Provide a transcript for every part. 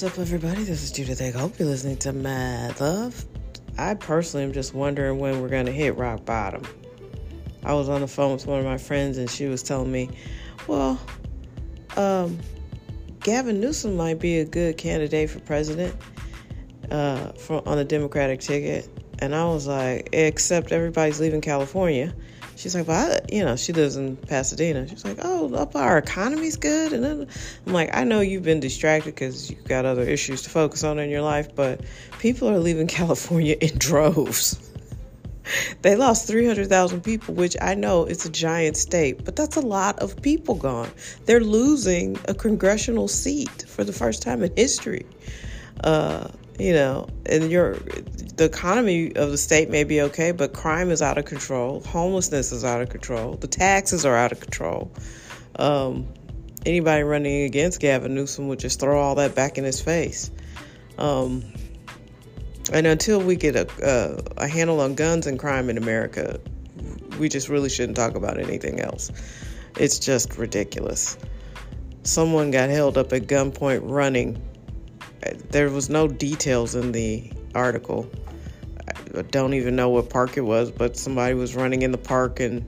What's up, everybody? This is Judith Egg. Hope you're listening to Mad Love. I personally am just wondering when we're going to hit rock bottom. I was on the phone with one of my friends, and she was telling me, well, um, Gavin Newsom might be a good candidate for president uh, for, on the Democratic ticket. And I was like, except everybody's leaving California. She's like, well, I, you know, she lives in Pasadena. She's like, oh, up our economy's good. And then I'm like, I know you've been distracted because you've got other issues to focus on in your life, but people are leaving California in droves. they lost 300,000 people, which I know it's a giant state, but that's a lot of people gone. They're losing a congressional seat for the first time in history. Uh, you know, and your the economy of the state may be okay, but crime is out of control, homelessness is out of control, the taxes are out of control. Um, anybody running against Gavin Newsom would just throw all that back in his face. Um, and until we get a, a, a handle on guns and crime in America, we just really shouldn't talk about anything else. It's just ridiculous. Someone got held up at gunpoint running there was no details in the article. I don't even know what park it was, but somebody was running in the park and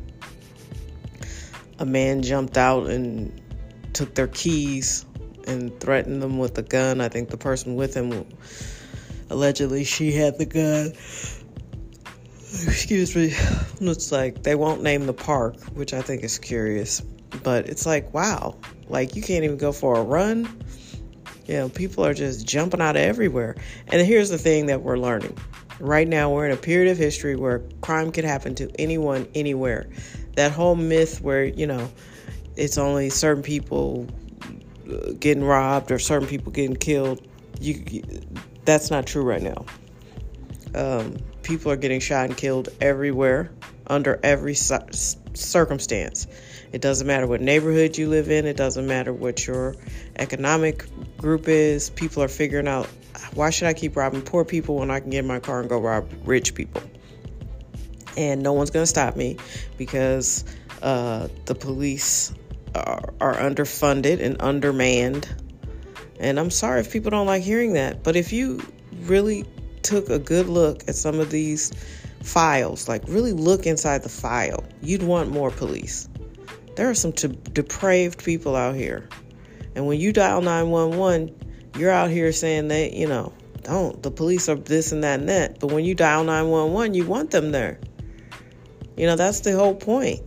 a man jumped out and took their keys and threatened them with a gun. I think the person with him allegedly she had the gun. Excuse me. Looks like they won't name the park, which I think is curious. But it's like, wow, like you can't even go for a run you know, people are just jumping out of everywhere. And here's the thing that we're learning. Right now, we're in a period of history where crime could happen to anyone, anywhere. That whole myth where, you know, it's only certain people uh, getting robbed or certain people getting killed, you, that's not true right now. Um, people are getting shot and killed everywhere, under every circumstance. It doesn't matter what neighborhood you live in, it doesn't matter what your economic group is. People are figuring out why should I keep robbing poor people when I can get in my car and go rob rich people? And no one's going to stop me because uh, the police are, are underfunded and undermanned. And I'm sorry if people don't like hearing that, but if you really took a good look at some of these files, like really look inside the file, you'd want more police. There are some t- depraved people out here. And when you dial 911, you're out here saying that, you know, don't, the police are this and that and that. But when you dial 911, you want them there. You know, that's the whole point.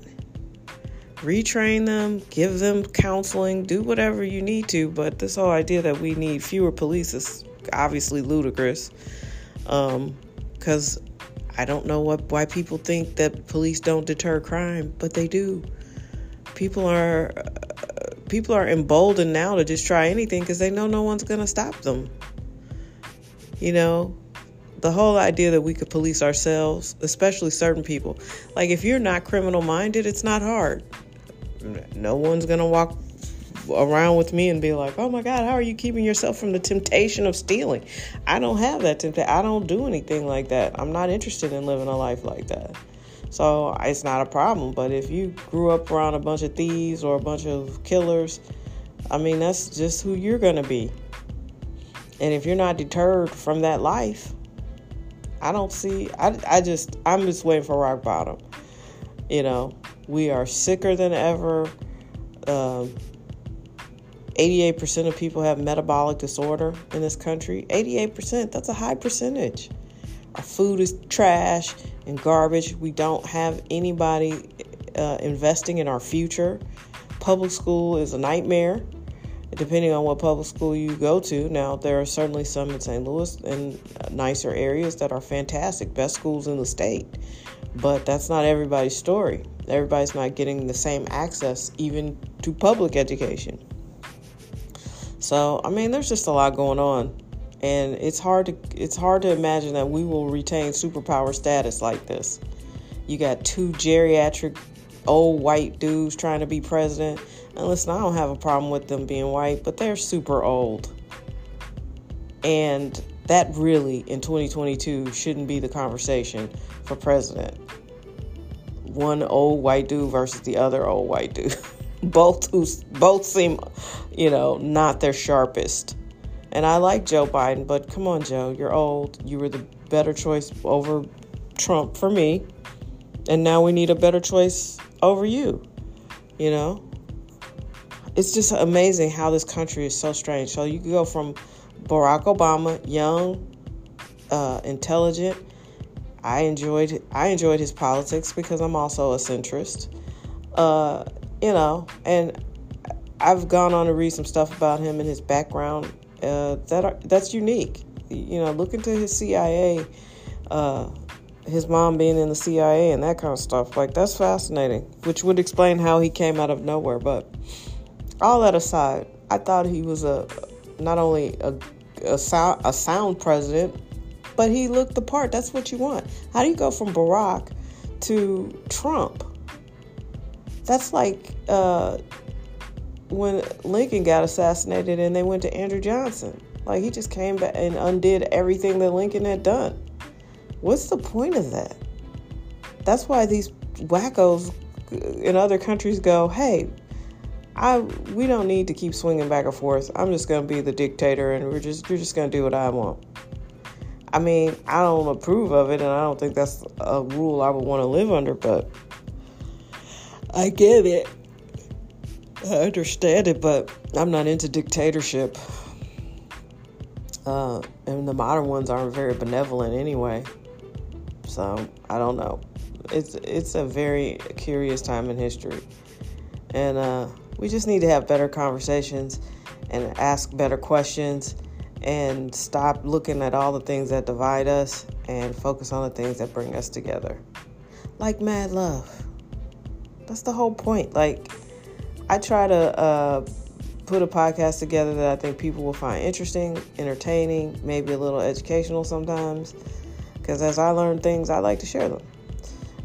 Retrain them, give them counseling, do whatever you need to. But this whole idea that we need fewer police is obviously ludicrous. Because um, I don't know what why people think that police don't deter crime, but they do. People are people are emboldened now to just try anything because they know no one's going to stop them. You know, the whole idea that we could police ourselves, especially certain people. Like if you're not criminal minded, it's not hard. No one's going to walk around with me and be like, "Oh my God, how are you keeping yourself from the temptation of stealing?" I don't have that temptation. I don't do anything like that. I'm not interested in living a life like that. So it's not a problem. But if you grew up around a bunch of thieves or a bunch of killers, I mean, that's just who you're going to be. And if you're not deterred from that life, I don't see, I, I just, I'm just waiting for rock bottom. You know, we are sicker than ever. Um, 88% of people have metabolic disorder in this country. 88%, that's a high percentage. Our food is trash and garbage. We don't have anybody uh, investing in our future. Public school is a nightmare, depending on what public school you go to. Now, there are certainly some in St. Louis and nicer areas that are fantastic, best schools in the state. But that's not everybody's story. Everybody's not getting the same access even to public education. So, I mean, there's just a lot going on. And it's hard to it's hard to imagine that we will retain superpower status like this. You got two geriatric old white dudes trying to be president. And listen, I don't have a problem with them being white, but they're super old. And that really in 2022 shouldn't be the conversation for president. One old white dude versus the other old white dude. both who both seem, you know, not their sharpest. And I like Joe Biden, but come on, Joe, you're old. You were the better choice over Trump for me. And now we need a better choice over you. You know? It's just amazing how this country is so strange. So you can go from Barack Obama, young, uh, intelligent. I enjoyed I enjoyed his politics because I'm also a centrist. Uh, you know, and I've gone on to read some stuff about him and his background uh, that are, that's unique. You know, look into his CIA, uh, his mom being in the CIA and that kind of stuff. Like that's fascinating, which would explain how he came out of nowhere. But all that aside, I thought he was a not only a a sound, a sound president, but he looked the part. That's what you want. How do you go from Barack to Trump? That's like uh, when Lincoln got assassinated and they went to Andrew Johnson. Like he just came back and undid everything that Lincoln had done. What's the point of that? That's why these wackos in other countries go, "Hey, I we don't need to keep swinging back and forth. I'm just going to be the dictator and we're just you're just going to do what I want." I mean, I don't approve of it and I don't think that's a rule I would want to live under, but I get it. I understand it, but I'm not into dictatorship. Uh, and the modern ones aren't very benevolent anyway. So I don't know. It's it's a very curious time in history, and uh, we just need to have better conversations and ask better questions and stop looking at all the things that divide us and focus on the things that bring us together. Like mad love. That's the whole point. Like I try to uh, put a podcast together that I think people will find interesting, entertaining, maybe a little educational sometimes. Because as I learn things, I like to share them.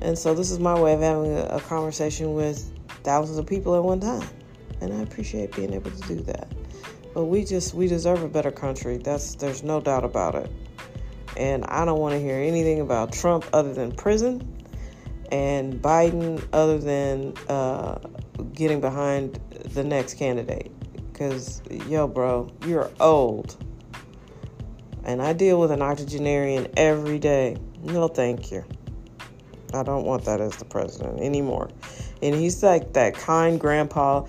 And so this is my way of having a, a conversation with thousands of people at one time. And I appreciate being able to do that. But we just we deserve a better country. That's there's no doubt about it. And I don't want to hear anything about Trump other than prison and Biden other than uh, getting behind the next candidate. Because, yo, bro, you're old. And I deal with an octogenarian every day. No, thank you. I don't want that as the president anymore. And he's like that kind grandpa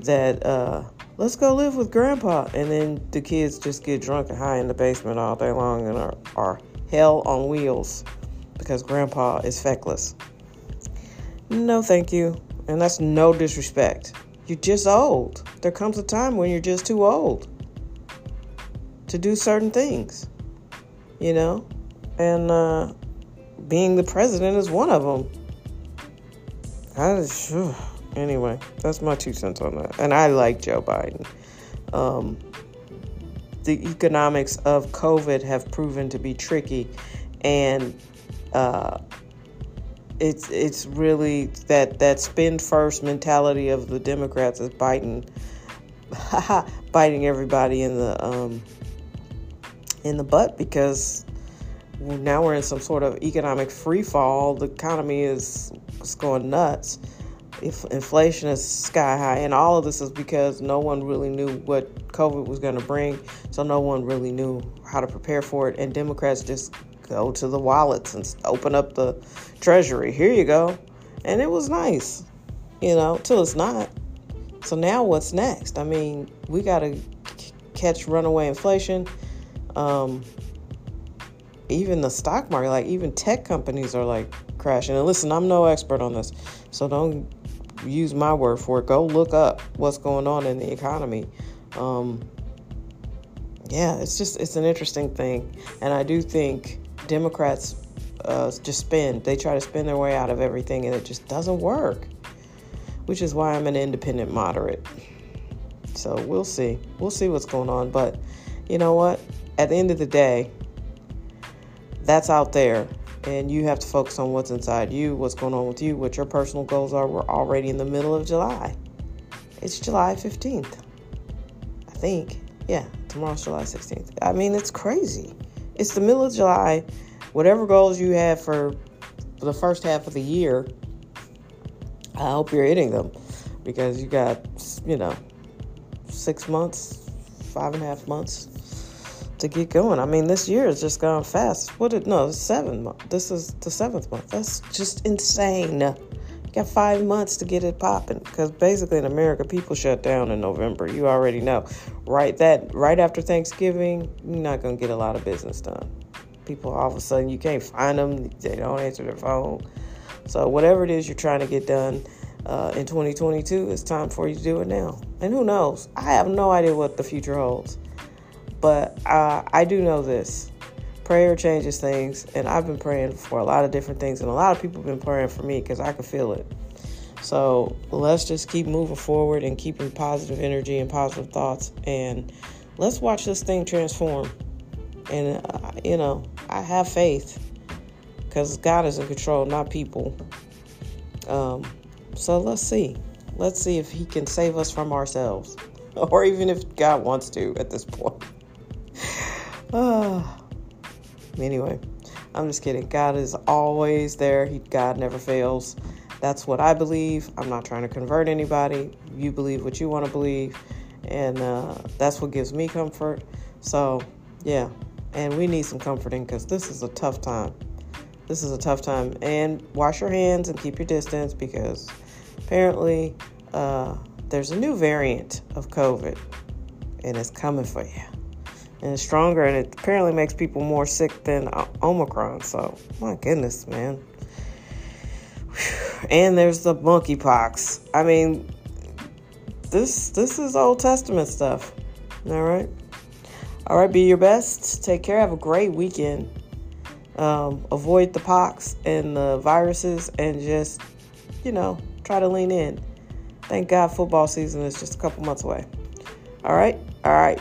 that, uh, let's go live with grandpa. And then the kids just get drunk and high in the basement all day long and are, are hell on wheels because grandpa is feckless. No, thank you. And that's no disrespect. You're just old. There comes a time when you're just too old to do certain things, you know? And uh, being the president is one of them. I just, anyway, that's my two cents on that. And I like Joe Biden. Um, the economics of COVID have proven to be tricky, and uh, it's it's really that that spend first mentality of the Democrats is biting biting everybody in the um, in the butt because now we're in some sort of economic free fall. The economy is, is going nuts. If inflation is sky high, and all of this is because no one really knew what COVID was going to bring, so no one really knew how to prepare for it, and Democrats just go to the wallets and open up the treasury. Here you go. And it was nice, you know, till it's not. So now what's next? I mean, we got to c- catch runaway inflation. Um, even the stock market, like even tech companies are like crashing. And listen, I'm no expert on this, so don't use my word for it. Go look up what's going on in the economy. Um, yeah, it's just it's an interesting thing, and I do think Democrats uh, just spend. They try to spin their way out of everything, and it just doesn't work. Which is why I'm an independent moderate. So we'll see. We'll see what's going on. But you know what? At the end of the day, that's out there. And you have to focus on what's inside you, what's going on with you, what your personal goals are. We're already in the middle of July. It's July 15th. I think. Yeah, tomorrow's July 16th. I mean, it's crazy. It's the middle of July. Whatever goals you have for the first half of the year, I hope you're hitting them because you got, you know, six months, five and a half months to get going. I mean, this year has just gone fast. What did no seven month? This is the seventh month. That's just insane. Got five months to get it popping because basically in America, people shut down in November. You already know, right? That right after Thanksgiving, you're not gonna get a lot of business done. People all of a sudden you can't find them. They don't answer their phone. So whatever it is you're trying to get done uh, in 2022, it's time for you to do it now. And who knows? I have no idea what the future holds. But uh, I do know this prayer changes things, and I've been praying for a lot of different things, and a lot of people have been praying for me because I can feel it. So let's just keep moving forward and keeping positive energy and positive thoughts, and let's watch this thing transform. And, uh, you know, I have faith because God is in control, not people. Um, so let's see. Let's see if He can save us from ourselves, or even if God wants to at this point. Ah. Anyway, I'm just kidding. God is always there. He, God never fails. That's what I believe. I'm not trying to convert anybody. You believe what you want to believe, and uh, that's what gives me comfort. So, yeah, and we need some comforting because this is a tough time. This is a tough time. And wash your hands and keep your distance because apparently uh, there's a new variant of COVID and it's coming for you and it's stronger and it apparently makes people more sick than Omicron. So, my goodness, man. And there's the monkeypox. I mean, this this is Old Testament stuff. All right. All right, be your best. Take care. Have a great weekend. Um, avoid the pox and the viruses and just, you know, try to lean in. Thank God football season is just a couple months away. All right. All right.